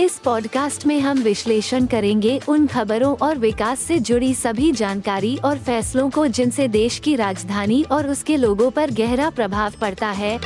इस पॉडकास्ट में हम विश्लेषण करेंगे उन खबरों और विकास से जुड़ी सभी जानकारी और फैसलों को जिनसे देश की राजधानी और उसके लोगों पर गहरा प्रभाव पड़ता है।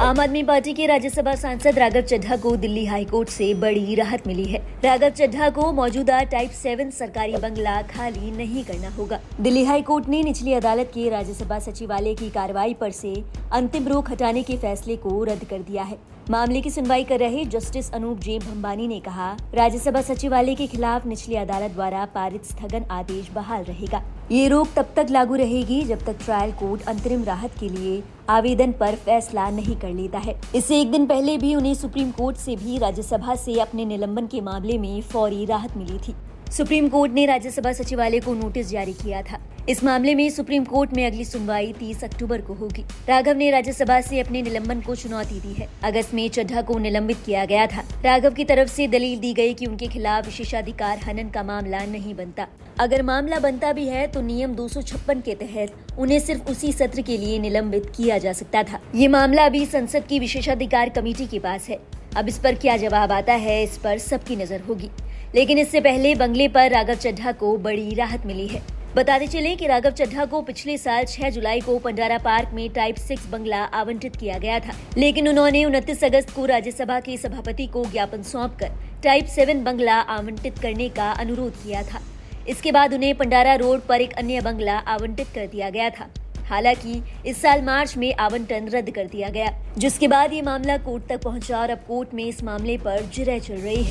आम आदमी पार्टी के राज्यसभा सांसद राघव चड्ढा को दिल्ली हाईकोर्ट से बड़ी राहत मिली है। राघव चड्ढा को मौजूदा टाइप सेवन सरकारी बंगला खाली नहीं करना होगा। दिल्ली हाईकोर्ट ने निचली अदालत के राज्यसभा सचिवालय की कार्रवाई पर से अंतिम रोक हटाने के फैसले को रद्द कर दिया है। मामले की सुनवाई कर रहे जस्टिस अनूप जे भंबानी ने कहा, राज्यसभा सचिवालय के खिलाफ निचली अदालत द्वारा पारित स्थगन आदेश बहाल रहेगा। ये रोक तब तक लागू रहेगी जब तक ट्रायल कोर्ट अंतरिम राहत के लिए आवेदन पर फैसला नहीं कर लेता है। इससे एक दिन पहले भी उन्हें सुप्रीम कोर्ट से भी राज्यसभा से अपने निलंबन के मामले में फौरी राहत मिली थी। सुप्रीम कोर्ट ने राज्यसभा सचिवालय को नोटिस जारी किया था। इस मामले में सुप्रीम कोर्ट में अगली सुनवाई 30 अक्टूबर को होगी। राघव ने राज्यसभा से अपने निलंबन को चुनौती दी है। अगस्त में चड्ढा को निलंबित किया गया था। राघव की तरफ़ से दलील दी गई कि उनके खिलाफ विशेषाधिकार हनन का मामला नहीं बनता। अगर मामला बनता भी है तो नियम दो सौ छप्पन के तहत उन्हें सिर्फ़ उसी सत्र के लिए निलंबित किया जा सकता था। ये मामला अभी संसद की विशेषाधिकार कमेटी के पास है। अब इस पर क्या जवाब आता है, इस पर सबकी नज़र होगी। लेकिन इससे पहले बंगले पर राघव चड्ढा को बड़ी राहत मिली है। बताते चले कि राघव चड्ढा को पिछले साल 6 जुलाई को पंडारा पार्क में टाइप सिक्स बंगला आवंटित किया गया था। लेकिन उन्होंने उनतीस अगस्त को राज्यसभा के सभापति को ज्ञापन सौंपकर टाइप सेवन बंगला आवंटित करने का अनुरोध किया था। इसके बाद उन्हें पंडारा रोड पर एक अन्य बंगला आवंटित कर दिया गया था। हालाँकि इस साल मार्च में आवंटन रद्द कर दिया गया, जिसके बाद ये मामला कोर्ट तक पहुँचा और अब कोर्ट में इस मामले पर जिरह चल रही है।